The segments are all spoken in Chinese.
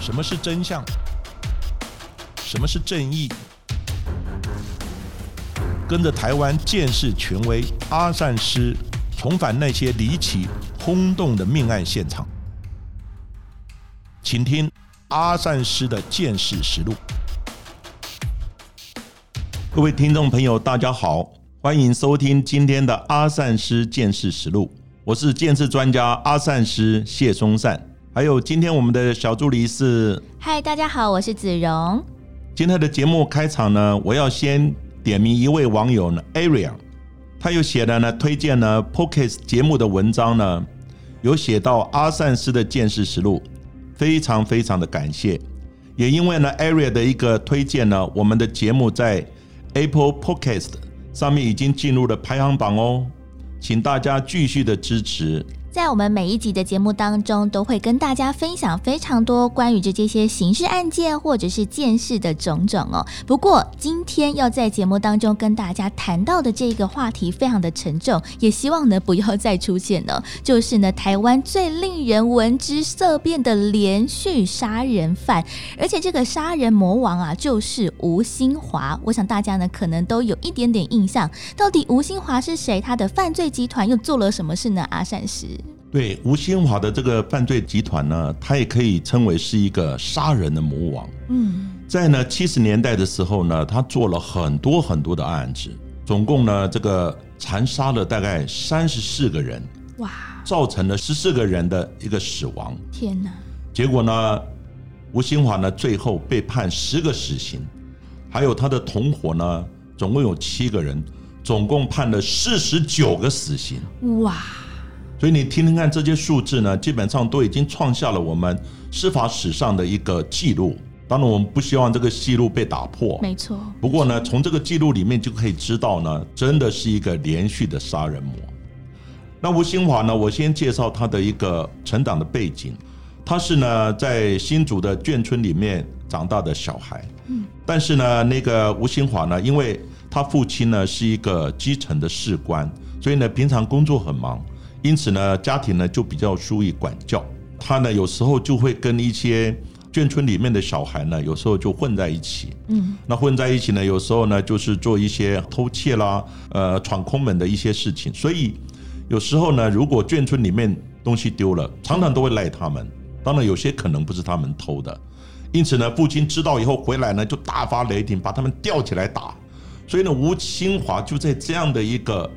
什么是真相？什么是正义？跟着台湾剑士权威阿善师，重返那些离奇轰动的命案现场，请听阿善师的剑士实录。各位听众朋友，大家好，欢迎收听今天的阿善师剑士实录。我是剑士专家阿善师谢松善，还有今天我们的小助理是嗨，大家好，我是子荣。今天的节目开场呢，我要先点名一位网友呢，Area，他有写了呢推荐呢 Pockets 节目的文章呢，有写到阿善师的见识实录，非常非常的感谢。也因为呢 Area 的一个推荐呢，我们的节目在 Apple Podcast 上面已经进入了排行榜哦。请大家继续的支持。在我们每一集的节目当中，都会跟大家分享非常多关于这这些刑事案件或者是见事的种种哦。不过今天要在节目当中跟大家谈到的这个话题非常的沉重，也希望呢不要再出现了。就是呢台湾最令人闻之色变的连续杀人犯，而且这个杀人魔王啊就是吴新华。我想大家呢可能都有一点点印象，到底吴新华是谁？他的犯罪集团又做了什么事呢？阿善师。对吴新华的这个犯罪集团呢，他也可以称为是一个杀人的魔王。嗯，在呢七十年代的时候呢，他做了很多很多的案子，总共呢这个残杀了大概三十四个人，哇，造成了十四个人的一个死亡。天哪！结果呢，吴新华呢最后被判十个死刑，还有他的同伙呢，总共有七个人，总共判了四十九个死刑。哇！所以你听听看这些数字呢，基本上都已经创下了我们司法史上的一个记录。当然，我们不希望这个记录被打破。没错。不过呢，从这个记录里面就可以知道呢，真的是一个连续的杀人魔。那吴新华呢，我先介绍他的一个成长的背景。他是呢在新竹的眷村里面长大的小孩。嗯。但是呢，那个吴新华呢，因为他父亲呢是一个基层的士官，所以呢平常工作很忙。因此呢，家庭呢就比较疏于管教。他呢有时候就会跟一些眷村里面的小孩呢，有时候就混在一起。嗯，那混在一起呢，有时候呢就是做一些偷窃啦、呃闯空门的一些事情。所以有时候呢，如果眷村里面东西丢了，常常都会赖他们。当然有些可能不是他们偷的。因此呢，父亲知道以后回来呢，就大发雷霆，把他们吊起来打。所以呢，吴清华就在这样的一个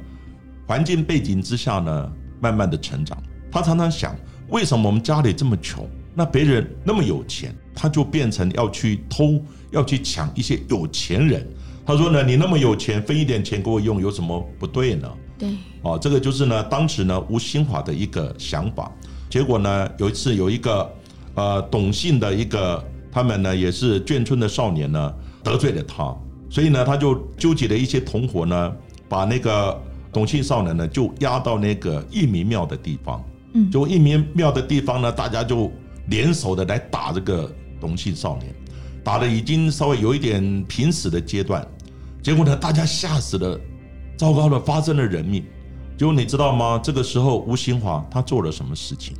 环境背景之下呢。慢慢的成长，他常常想，为什么我们家里这么穷，那别人那么有钱，他就变成要去偷，要去抢一些有钱人。他说呢，你那么有钱，分一点钱给我用，有什么不对呢？对，哦，这个就是呢，当时呢吴新华的一个想法。结果呢，有一次有一个呃董姓的一个，他们呢也是眷村的少年呢得罪了他，所以呢他就纠集了一些同伙呢，把那个。董姓少年呢，就押到那个义民庙的地方。嗯，就义民庙的地方呢，大家就联手的来打这个董姓少年，打的已经稍微有一点濒死的阶段。结果呢，大家吓死了，糟糕了，发生了人命。结果你知道吗？这个时候吴兴华他做了什么事情？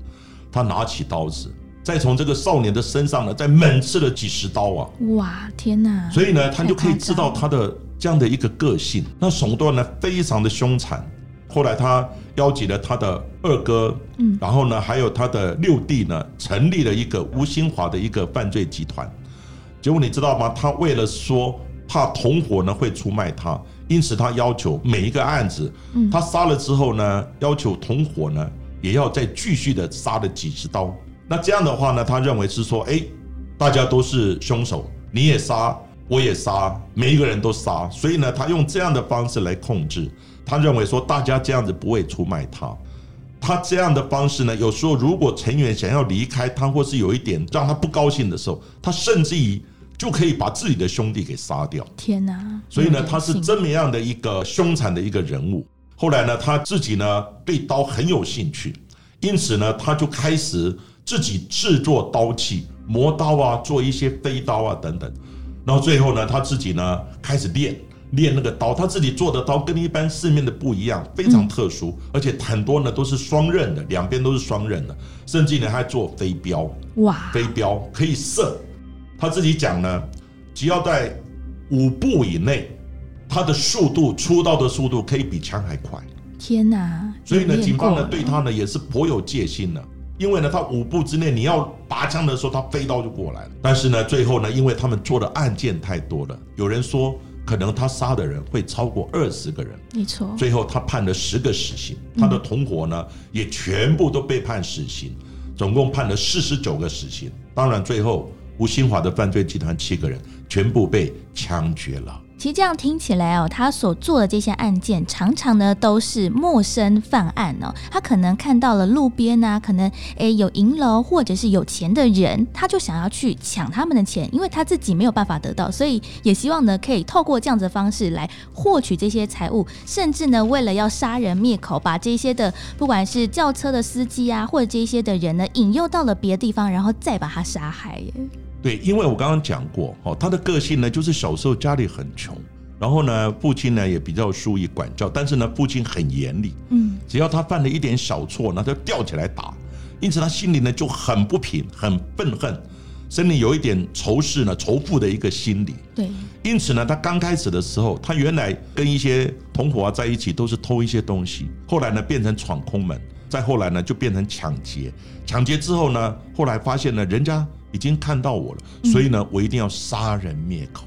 他拿起刀子，再从这个少年的身上呢，再猛刺了几十刀啊！哇，天哪！所以呢，他就可以知道他的。这样的一个个性，那手段呢非常的凶残。后来他邀集了他的二哥，嗯，然后呢还有他的六弟呢，成立了一个吴兴华的一个犯罪集团。结果你知道吗？他为了说怕同伙呢会出卖他，因此他要求每一个案子，嗯他杀了之后呢，要求同伙呢也要再继续的杀了几十刀。那这样的话呢，他认为是说，哎，大家都是凶手，你也杀。我也杀，每一个人都杀，所以呢，他用这样的方式来控制。他认为说，大家这样子不会出卖他。他这样的方式呢，有时候如果成员想要离开他，或是有一点让他不高兴的时候，他甚至于就可以把自己的兄弟给杀掉。天哪！所以呢，他是这么样的一个凶残的一个人物。后来呢，他自己呢对刀很有兴趣，因此呢，他就开始自己制作刀器，磨刀啊，做一些飞刀啊等等。然后最后呢，他自己呢开始练，练那个刀，他自己做的刀跟一般市面的不一样，非常特殊，而且很多呢都是双刃的，两边都是双刃的，甚至呢还做飞镖，哇，飞镖可以射。他自己讲呢，只要在五步以内，他的速度出刀的速度可以比枪还快。天哪！所以呢，警方呢对他呢也是颇有戒心的，因为呢他五步之内你要拔枪的时候，他飞刀就过来了。但是呢，最后呢，因为他们做的案件太多了，有人说可能他杀的人会超过二十个人，没错，最后他判了十个死刑，他的同伙呢也全部都被判死刑，总共判了四十九个死刑。当然，最后吴新华的犯罪集团七个人全部被枪决了。其实这样听起来哦，他所做的这些案件，常常呢都是陌生犯案哦。他可能看到了路边啊，可能诶有银楼或者是有钱的人，他就想要去抢他们的钱，因为他自己没有办法得到，所以也希望呢可以透过这样子的方式来获取这些财物，甚至呢为了要杀人灭口，把这些的不管是轿车的司机啊，或者这些的人呢引诱到了别的地方，然后再把他杀害耶。对，因为我刚刚讲过，哦，他的个性呢，就是小时候家里很穷，然后呢，父亲呢也比较疏于管教，但是呢，父亲很严厉，嗯，只要他犯了一点小错，那就吊起来打，因此他心里呢就很不平，很愤恨，心里有一点仇视呢、仇富的一个心理。对，因此呢，他刚开始的时候，他原来跟一些同伙啊在一起都是偷一些东西，后来呢变成闯空门，再后来呢就变成抢劫。抢劫之后呢，后来发现呢，人家已经看到我了，所以呢，我一定要杀人灭口。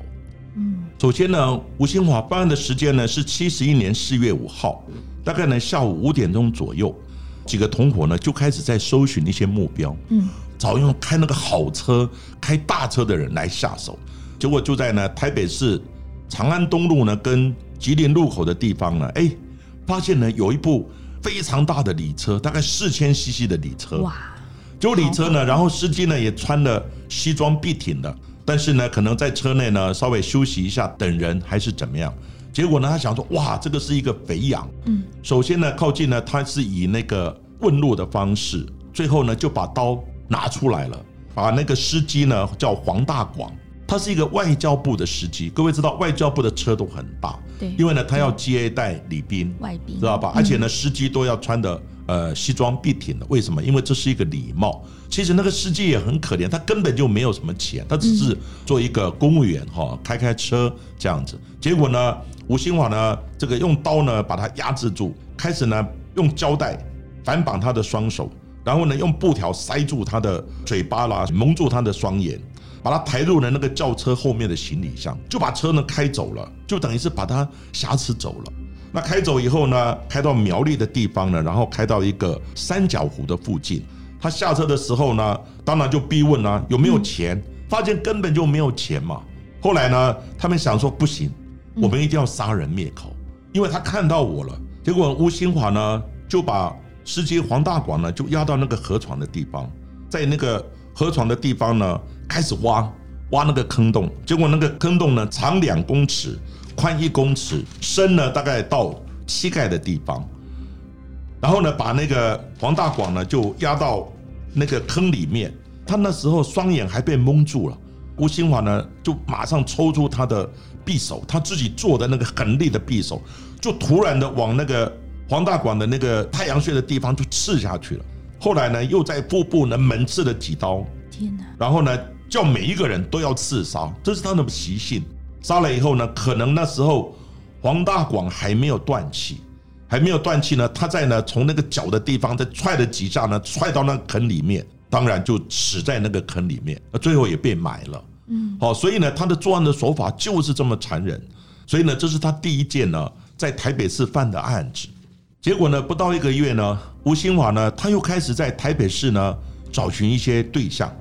嗯，首先呢，吴新华办案的时间呢是七十一年四月五号，大概呢下午五点钟左右，几个同伙呢就开始在搜寻一些目标，嗯，找用开那个好车、开大车的人来下手。结果就在呢台北市长安东路呢跟吉林路口的地方呢，哎，发现呢有一部非常大的礼车，大概四千 CC 的礼车，哇，就礼车呢，然后司机呢也穿了西装笔挺的，但是呢，可能在车内呢稍微休息一下，等人还是怎么样。结果呢，他想说，哇，这个是一个肥羊。嗯，首先呢，靠近呢，他是以那个问路的方式，最后呢就把刀拿出来了，把那个司机呢叫黄大广，他是一个外交部的司机。各位知道，外交部的车都很大，对因为呢，他要接待礼宾，外宾知道吧？而且呢，司机都要穿的呃西装笔挺的，为什么？因为这是一个礼貌。其实那个司机也很可怜，他根本就没有什么钱，他只是做一个公务员哈，开开车这样子。结果呢，吴新华呢，这个用刀呢把他压制住，开始呢用胶带反绑他的双手，然后呢用布条塞住他的嘴巴啦，蒙住他的双眼。把他抬入了那个轿车后面的行李箱，就把车呢开走了，就等于是把他挟持走了。那开走以后呢，开到苗栗的地方呢，然后开到一个三角湖的附近。他下车的时候呢，当然就逼问啊有没有钱，发现根本就没有钱嘛。后来呢，他们想说不行，我们一定要杀人灭口，因为他看到我了。结果吴新华呢就把司机黄大广呢就押到那个河床的地方，在那个河床的地方呢开始挖挖那个坑洞，结果那个坑洞呢长两公尺，宽一公尺，深呢大概到膝盖的地方。然后呢，把那个黄大广呢就压到那个坑里面。他那时候双眼还被蒙住了。吴新华呢就马上抽出他的匕首，他自己做的那个很利的匕首，就突然的往那个黄大广的那个太阳穴的地方就刺下去了。后来呢，又在腹部呢猛刺了几刀，天哪，然后呢，叫每一个人都要刺杀，这是他的习性。杀了以后呢，可能那时候黄大广还没有断气，还没有断气呢，他在呢从那个脚的地方再踹了几下呢，踹到那个坑里面，当然就死在那个坑里面，那最后也被埋了。嗯，好，所以呢，他的作案的手法就是这么残忍，所以呢，这是他第一件呢在台北市犯的案子。结果呢，不到一个月呢，吴新华呢，他又开始在台北市呢找寻一些对象。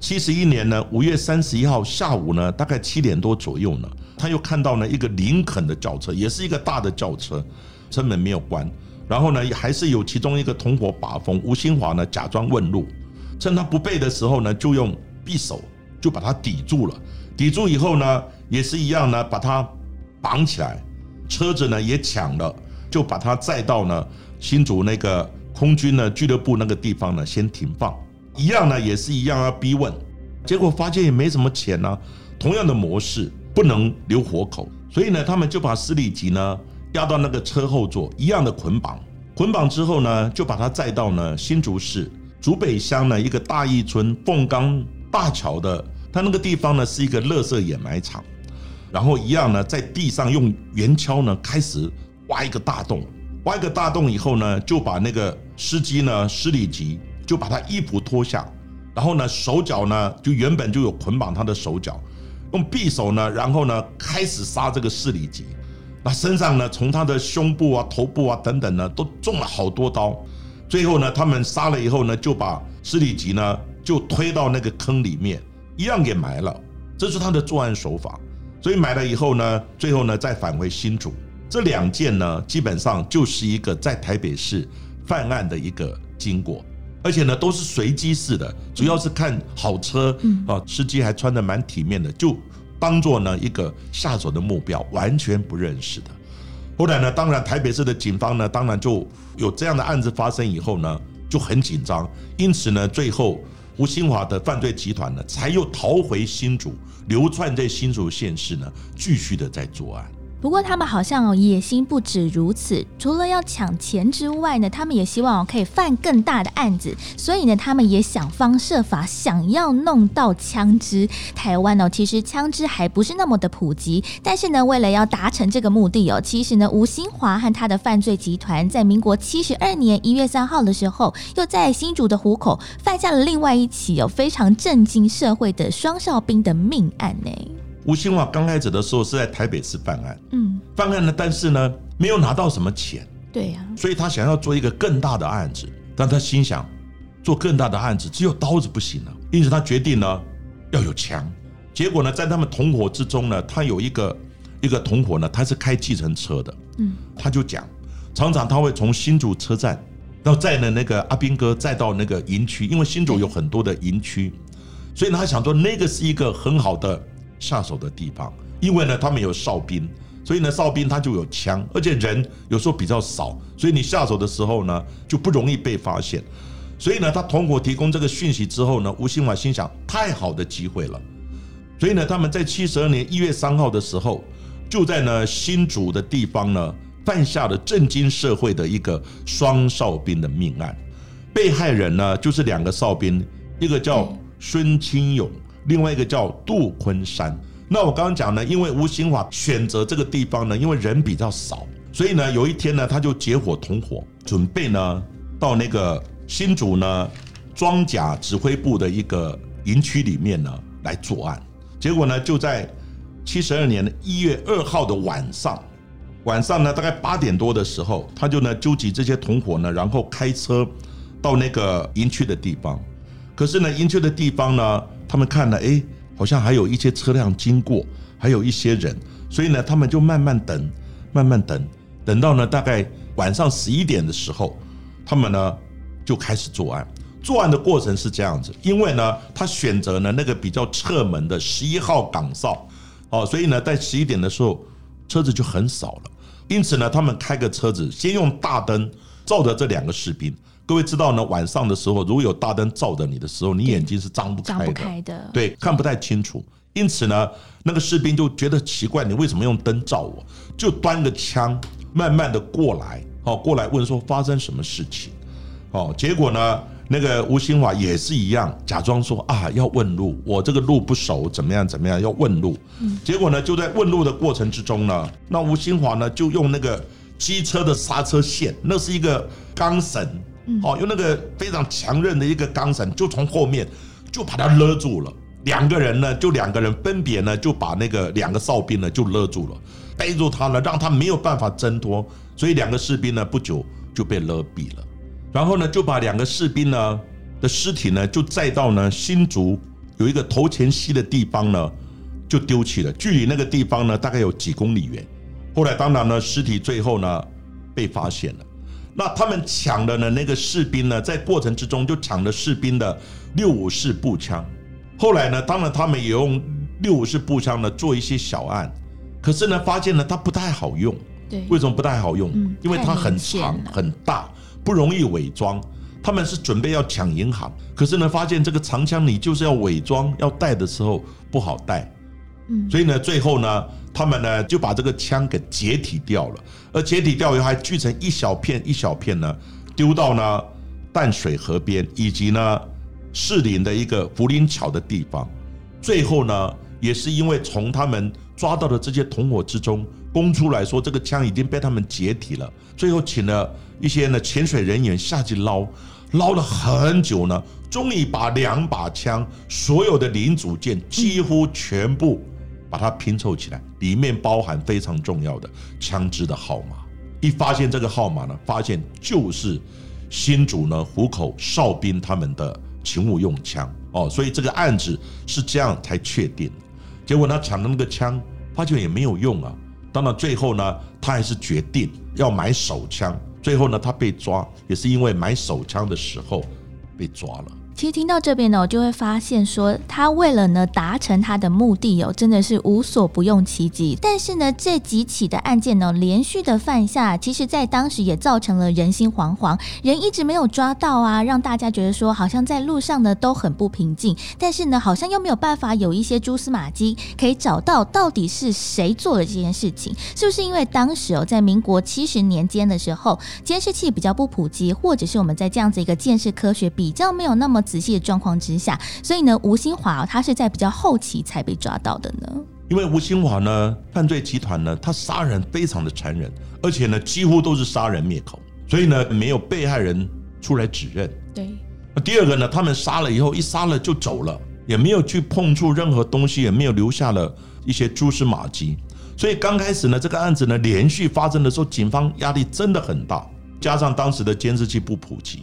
七十一年呢，五月三十一号下午呢，大概七点多左右呢，他又看到呢一个林肯的轿车，也是一个大的轿车，车门没有关，然后呢，还是有其中一个同伙把风。吴新华呢假装问路，趁他不备的时候呢，就用匕首就把他抵住了。抵住以后呢，也是一样呢，把他绑起来，车子呢也抢了，就把他载到呢新竹那个空军呢俱乐部那个地方呢先停放。一样呢，也是一样要逼问，结果发现也没什么钱呢、同样的模式不能留活口，所以呢，他们就把施礼吉呢押到那个车后座，一样的捆绑。捆绑之后呢，就把他载到呢新竹市竹北乡呢一个大义村凤冈大桥的，他那个地方呢是一个垃圾掩埋场。然后一样呢，在地上用圆锹呢开始挖一个大洞，挖一个大洞以后呢，就把那个司机呢施礼吉就把他衣服脱下，然后呢手脚呢就原本就有捆绑他的手脚。用匕首呢，然后呢，开始杀这个势力级。那身上呢，从他的胸部啊、头部啊等等呢，都中了好多刀。最后呢，他们杀了以后呢，就把势力级呢就推到那个坑里面，一样给埋了。这是他的作案手法。所以埋了以后呢，最后呢再返回新竹。这两件呢，基本上就是一个在台北市犯案的一个经过，而且呢都是随机式的，主要是看好车，啊，司机还穿的蛮体面的，就当做呢一个下手的目标，完全不认识的。后来呢，当然台北市的警方呢，当然就有这样的案子发生以后呢，就很紧张，因此呢，最后吴新华的犯罪集团呢，才又逃回新竹，流窜在新竹县市呢，继续的在作案。不过他们好像野心不止如此，除了要抢钱之外呢，他们也希望可以犯更大的案子，所以呢，他们也想方设法想要弄到枪支。台湾哦，其实枪支还不是那么的普及，但是呢，为了要达成这个目的哦，其实呢，吴新华和他的犯罪集团在民国七十二年一月三号的时候，又在新竹的虎口犯下了另外一起有非常震惊社会的双哨兵的命案呢。吴兴华刚开始的时候是在台北市办案，嗯，办案呢，但是呢没有拿到什么钱，对呀，所以他想要做一个更大的案子，但他心想做更大的案子只有刀子不行了，因此他决定呢要有枪。结果呢，在他们同伙之中呢，他有一个一个同伙呢，他是开计程车的，嗯，他就讲，常常他会从新竹车站，然后载呢那个阿兵哥再到那个营区，因为新竹有很多的营区，所以呢他想说那个是一个很好的。下手的地方，因为呢，他们有哨兵，所以呢，哨兵他就有枪，而且人有时候比较少，所以你下手的时候呢，就不容易被发现。所以呢，他同伙提供这个讯息之后呢，吴兴华心想，太好的机会了。所以呢，他们在七十二年一月三号的时候，就在呢新竹的地方呢，犯下了震惊社会的一个双哨兵的命案。被害人呢，就是两个哨兵，一个叫孙清勇。另外一个叫杜昆山。那我刚刚讲呢，因为吴兴华选择这个地方呢，因为人比较少，所以呢，有一天呢，他就结伙同伙，准备呢到那个新竹呢装甲指挥部的一个营区里面呢来作案。结果呢，就在七十二年的一月二号的晚上，晚上呢大概八点多的时候，他就呢纠集这些同伙呢，然后开车到那个营区的地方。可是呢，营区的地方呢。他们看了，哎，好像还有一些车辆经过，还有一些人，所以呢，他们就慢慢等，慢慢等，等到呢大概晚上十一点的时候，他们呢就开始作案。作案的过程是这样子，因为呢，他选择呢那个比较侧门的十一号岗哨，哦，所以呢，在十一点的时候车子就很少了，因此呢，他们开个车子，先用大灯照着这两个士兵。各位知道呢，晚上的时候如果有大灯照着你的时候，你眼睛是张不开的，对，看不太清楚。因此呢，那个士兵就觉得奇怪，你为什么用灯照我？就端个枪，慢慢的过来，哦，过来问说发生什么事情？哦，结果呢，那个吴兴华也是一样，假装说啊要问路，我这个路不熟，怎么样怎么样要问路。结果呢，就在问路的过程之中呢，那吴兴华呢就用那个机车的刹车线，那是一个钢绳。哦，用那个非常强韧的一个钢绳，就从后面就把他勒住了。两个人呢，就两个人分别呢，就把那个两个哨兵呢就勒住了，背住他了，让他没有办法挣脱。所以两个士兵呢，不久就被勒毙了。然后呢，就把两个士兵呢的尸体呢，就载到呢新竹有一个头前溪的地方呢，就丢弃了。距离那个地方呢，大概有几公里远。后来当然呢，尸体最后呢被发现了。那他们抢的呢？那个士兵呢，在过程之中就抢了士兵的六五式步枪。后来呢，当然他们也用六五式步枪呢做一些小案，可是呢，发现呢它不太好用。对，为什么不太好用？因为它很长很大，不容易伪装。他们是准备要抢银行，可是呢，发现这个长枪你就是要伪装要带的时候不好带。所以呢，最后呢，他们呢就把这个枪给解体掉了，而解体掉以后还锯成一小片一小片呢，丢到呢淡水河边以及呢士林的一个福林桥的地方。最后呢，也是因为从他们抓到的这些同伙之中供出来说，这个枪已经被他们解体了。最后请了一些呢潜水人员下去捞，捞了很久呢，终于把两把枪所有的零组件几乎全部把它拼凑起来，里面包含非常重要的枪支的号码。一发现这个号码呢，发现就是新竹呢虎口哨兵他们的勤务用枪哦，所以这个案子是这样才确定。结果他抢的那个枪，发现也没有用啊。当然最后呢，他还是决定要买手枪。最后呢，他被抓也是因为买手枪的时候被抓了。其实听到这边呢，我就会发现说，他为了呢达成他的目的哦，真的是无所不用其极。但是呢，这几起的案件呢，连续的犯下，其实在当时也造成了人心惶惶，人一直没有抓到啊，让大家觉得说，好像在路上呢都很不平静。但是呢，好像又没有办法有一些蛛丝马迹可以找到到底是谁做了这件事情，是不是因为当时哦，在民国七十年间的时候，监视器比较不普及，或者是我们在这样子一个建识科学比较没有那么仔细的状况之下，所以呢，吴新华、哦、他是在比较后期才被抓到的呢。因为吴新华呢，犯罪集团呢，他杀人非常的残忍，而且呢，几乎都是杀人灭口，所以呢，没有被害人出来指认。对，那第二个呢，他们杀了以后，一杀了就走了，也没有去碰触任何东西，也没有留下了一些蛛丝马迹。所以刚开始呢，这个案子呢连续发生的时候，警方压力真的很大，加上当时的监视器不普及。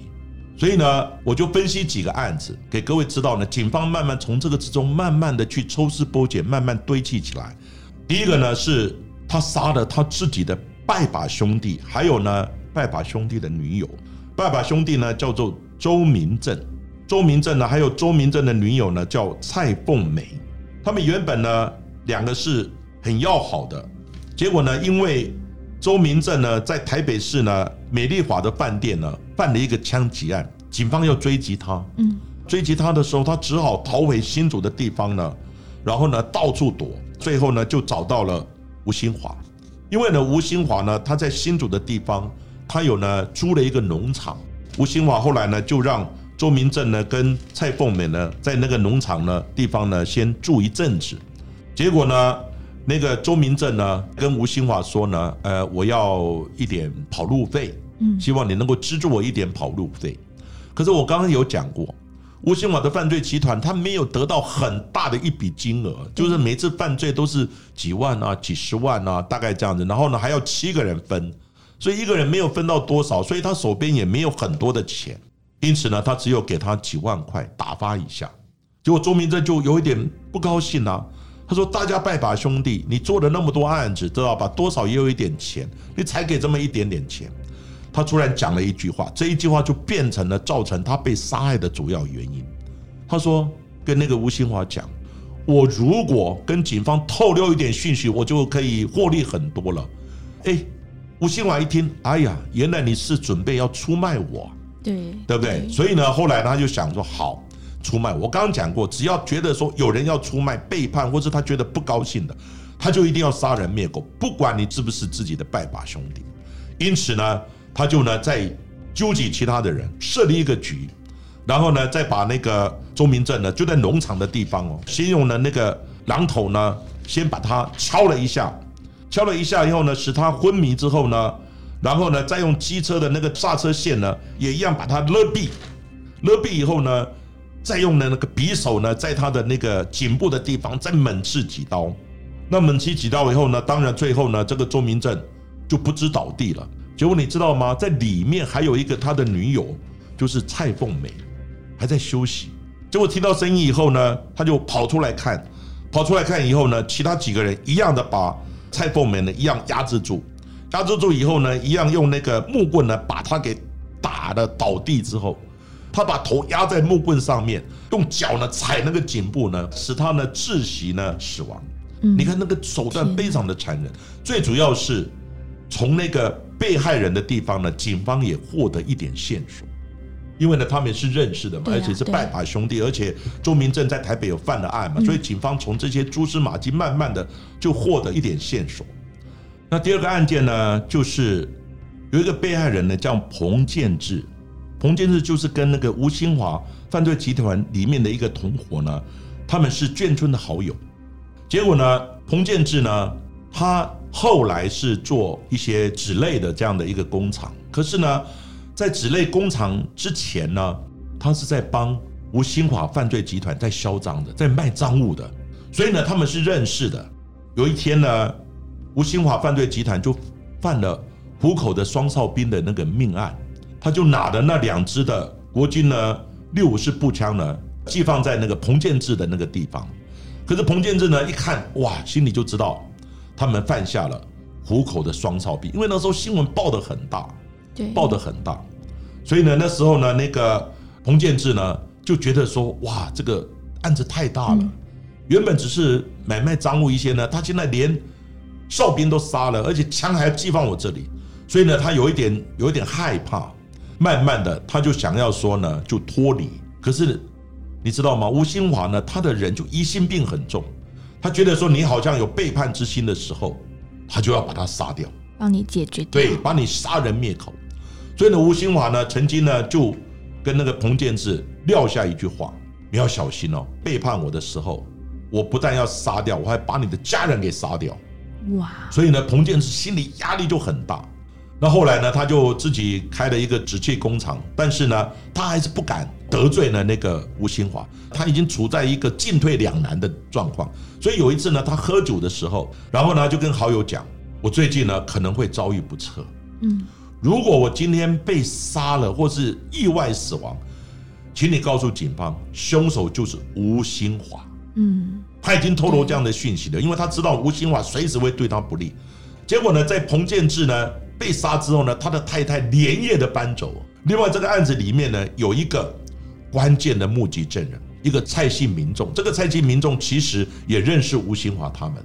所以呢，我就分析几个案子给各位知道呢。警方慢慢从这个之中慢慢的去抽丝剥茧，慢慢堆砌起来。第一个呢，是他杀了他自己的拜把兄弟，还有呢拜把兄弟的女友。拜把兄弟呢叫做周明正，周明正呢还有周明正的女友呢叫蔡凤梅。他们原本呢两个是很要好的，结果呢因为周明正呢在台北市呢美丽华的饭店呢办了一个枪击案，警方要追击他，嗯，追击他的时候，他只好逃回新竹的地方呢，然后呢到处躲，最后呢就找到了吴新华，因为呢吴新华呢他在新竹的地方，他有呢租了一个农场，吴新华后来呢就让周明正呢跟蔡凤美呢在那个农场呢地方呢先住一阵子，结果呢。那个周明正呢，跟吴新华说呢，呃，我要一点跑路费，嗯希望你能够资助我一点跑路费。可是我刚刚有讲过，吴新华的犯罪集团他没有得到很大的一笔金额，就是每次犯罪都是几万啊、几十万啊，大概这样子。然后呢，还要七个人分，所以一个人没有分到多少，所以他手边也没有很多的钱。因此呢，他只有给他几万块打发一下。结果周明正就有一点不高兴啊。他说：“大家拜把兄弟，你做了那么多案子，知道吧？多少也有一点钱，你才给这么一点点钱。”他突然讲了一句话，这一句话就变成了造成他被杀害的主要原因。他说：“跟那个吴新华讲，我如果跟警方透露一点讯息，我就可以获利很多了。”哎，吴新华一听，哎呀，原来你是准备要出卖我，对，对不对？所以呢，后来他就想说，好。出卖我刚刚讲过，只要觉得说有人要出卖、背叛，或是他觉得不高兴的，他就一定要杀人灭口，不管你是不是自己的拜把兄弟。因此呢，他就呢在纠集其他的人，设立一个局，然后呢再把那个周明正呢就在农场的地方哦，先用了那个榔头呢，先把他敲了一下，敲了一下以后呢，使他昏迷之后呢，然后呢再用机车的那个刹车线呢，也一样把他勒毙，勒毙以后呢。再用的那个匕首呢，在他的那个颈部的地方再猛刺几刀，那猛刺几刀以后呢，当然最后呢，这个周明正就不知倒地了。结果你知道吗？在里面还有一个他的女友，就是蔡凤美，还在休息。结果听到声音以后呢，他就跑出来看，跑出来看以后呢，其他几个人一样的把蔡凤美呢一样压制住，压制住以后呢，一样用那个木棍呢把他给打的倒地之后。他把头压在木棍上面，用脚呢踩那个颈部呢，使他呢窒息呢死亡。你看那个手段非常的残忍。最主要是从那个被害人的地方呢，警方也获得一点线索。因为呢他们是认识的嘛，啊而且是拜把兄弟，而且周明正在台北有犯了案嘛，嗯所以警方从这些蛛丝马迹慢慢的就获得一点线索。那第二个案件呢，就是有一个被害人呢叫彭建志，彭建志就是跟那个吴新华犯罪集团里面的一个同伙呢，他们是眷村的好友。结果呢，彭建志呢，他后来是做一些纸类的这样的一个工厂，可是呢，在纸类工厂之前呢，他是在帮吴新华犯罪集团在销赃的，在卖赃物的，所以呢，他们是认识的。有一天呢，吴新华犯罪集团就犯了虎口的双哨兵的那个命案，他就拿的那两支的国军呢六五式步枪呢，寄放在那个彭建志的那个地方。可是彭建志呢一看，哇，心里就知道他们犯下了虎口的双哨兵，因为那时候新闻报的很大，对，报的很大，所以呢，那时候呢，那个彭建志呢就觉得说，哇，这个案子太大了，嗯。原本只是买卖赃物一些呢，他现在连哨兵都杀了，而且枪还要寄放我这里，所以呢，他有一点有一点害怕，慢慢的他就想要说呢，就脱离，可是你知道吗？吴新华呢，他的人就疑心病很重，他觉得说你好像有背叛之心的时候，他就要把他杀掉。帮你解决掉。对，把你杀人灭口。所以呢，吴新华呢，曾经呢就跟那个彭建志撂下一句话：你要小心哦，背叛我的时候，我不但要杀掉，我还把你的家人给杀掉。哇，所以呢，彭建志心里压力就很大。那后来呢，他就自己开了一个纸器工厂，但是呢，他还是不敢得罪呢那个吴新华，他已经处在一个进退两难的状况。所以有一次呢，他喝酒的时候，然后呢就跟好友讲：“我最近呢可能会遭遇不测，嗯，如果我今天被杀了或是意外死亡，请你告诉警方，凶手就是吴新华。”嗯，他已经透露这样的讯息了，因为他知道吴新华随时会对他不利。结果呢，在彭建志呢被杀之后呢，他的太太连夜的搬走。另外，这个案子里面呢，有一个关键的目击证人，一个蔡姓民众。这个蔡姓民众其实也认识吴新华他们，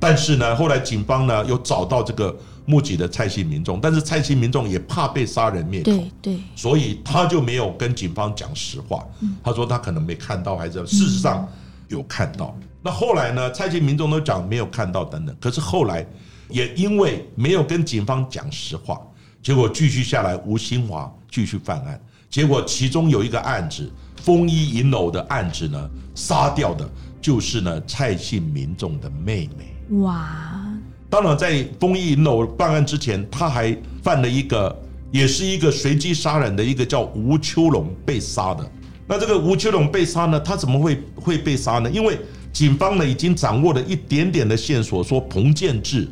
但是呢，后来警方呢又找到这个目击的蔡姓民众，但是蔡姓民众也怕被杀人灭口，对对，所以他就没有跟警方讲实话。他说他可能没看到，还是事实上有看到。那后来呢？蔡姓民众都讲没有看到等等，可是后来也因为没有跟警方讲实话，结果继续下来，吴新华继续犯案。结果其中有一个案子，丰衣银楼的案子呢，杀掉的就是呢蔡姓民众的妹妹。哇，当然，在丰衣银楼办案之前，他还犯了一个，也是一个随机杀人的一个叫吴秋龙被杀的。那这个吴秋龙被杀呢，他怎么会会被杀呢？因为警方呢已经掌握了一点点的线索，说彭建志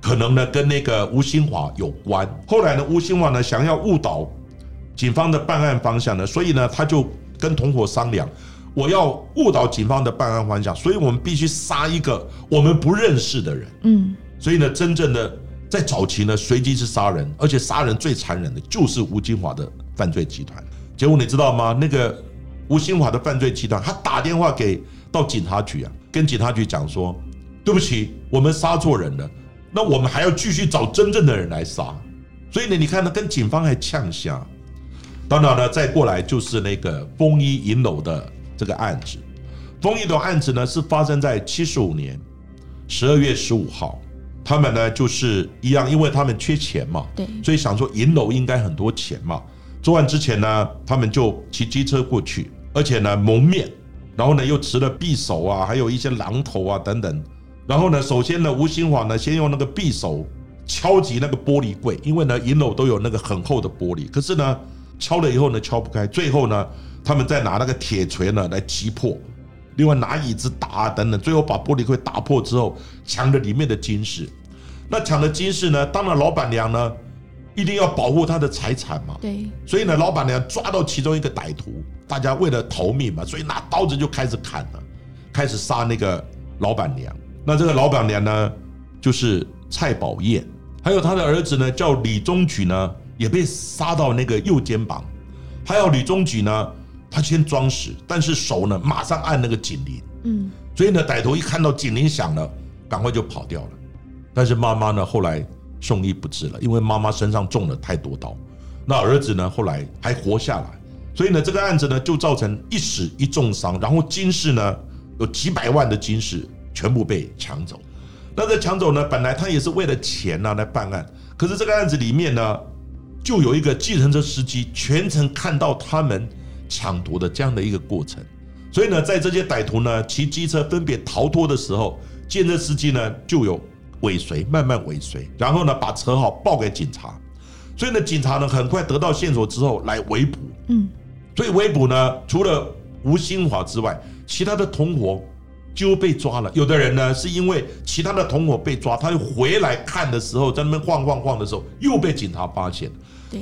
可能呢跟那个吴新华有关。后来呢，吴新华呢想要误导警方的办案方向呢，所以呢他就跟同伙商量，我要误导警方的办案方向，所以我们必须杀一个我们不认识的人。嗯，所以呢，真正的在早期呢，随机是杀人，而且杀人最残忍的就是吴金华的犯罪集团。结果你知道吗？那个吴新华的犯罪集团，他打电话给到警察局啊，跟警察局讲说：“对不起，我们杀错人了，那我们还要继续找真正的人来杀。”所以呢，你看呢，跟警方还呛下。当然呢，再过来就是那个丰衣银楼的这个案子。丰一的案子呢，是发生在七十五年十二月十五号。他们呢就是一样，因为他们缺钱嘛，对，所以想说银楼应该很多钱嘛。作案之前呢，他们就骑机车过去，而且呢蒙面，然后呢又持了匕首啊，还有一些榔头啊等等。然后呢，首先呢，吴新华呢先用那个匕首敲击那个玻璃柜，因为呢银楼都有那个很厚的玻璃，可是呢敲了以后呢敲不开，最后呢他们再拿那个铁锤呢来击破。另外拿椅子打啊等等，最后把玻璃柜打破之后，抢了里面的金饰。那抢了金饰呢，当然老板娘呢一定要保护她的财产嘛，对，所以呢，老板娘抓到其中一个歹徒，大家为了逃命嘛，所以拿刀子就开始砍了，开始杀那个老板娘。那这个老板娘呢，就是蔡宝燕，还有她的儿子呢，叫李宗举呢，也被杀到那个右肩膀。还有李宗举呢，他先装死，但是手呢马上按那个警铃，嗯，所以呢，歹徒一看到警铃响了，赶快就跑掉了。但是妈妈呢，后来送医不治了，因为妈妈身上中了太多刀。那儿子呢，后来还活下来，所以呢，这个案子呢就造成一死一重伤，然后金饰呢有几百万的金饰全部被抢走。那这抢走呢，本来他也是为了钱呢来办案，可是这个案子里面呢，就有一个计程车司机全程看到他们抢夺的这样的一个过程。所以呢，在这些歹徒呢骑机车分别逃脱的时候，见车司机呢就有尾随，慢慢尾随，然后呢把车号报给警察。所以呢，警察呢很快得到线索之后来围捕。嗯，所以围捕呢，除了吴新华之外，其他的同伙就被抓了。有的人呢是因为其他的同伙被抓，他又回来看的时候，在那边晃晃晃的时候，又被警察发现。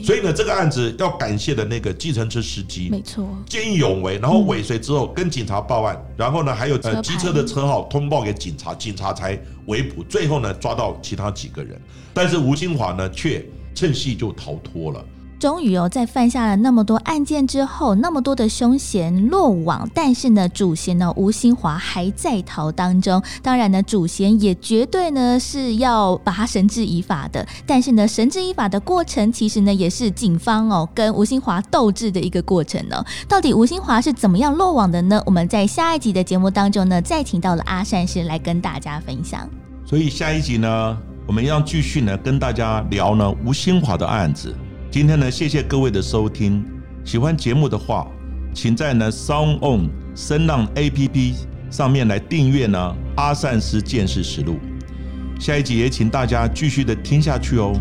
所以呢，这个案子要感谢的那个计程车司机，没错，见义勇为，然后尾随之后跟警察报案，然后呢还有呃机车的车号通报给警察，警察才围捕，最后呢抓到其他几个人，但是吴新华呢却趁隙就逃脱了。终于哦，在犯下了那么多案件之后，那么多的凶嫌落网，但是呢，主嫌呢吴新华还在逃当中。当然呢，主嫌也绝对呢是要把他绳之以法的。但是呢，绳之以法的过程，其实呢也是警方哦跟吴新华斗智的一个过程呢。到底吴新华是怎么样落网的呢？我们在下一集的节目当中呢，再请到了阿善师来跟大家分享。所以下一集呢，我们要继续呢跟大家聊呢吴新华的案子。今天呢，谢谢各位的收听。喜欢节目的话，请在呢 Sound On 声浪 A P P 上面来订阅呢《阿善斯见识实录》。下一集也请大家继续的听下去哦。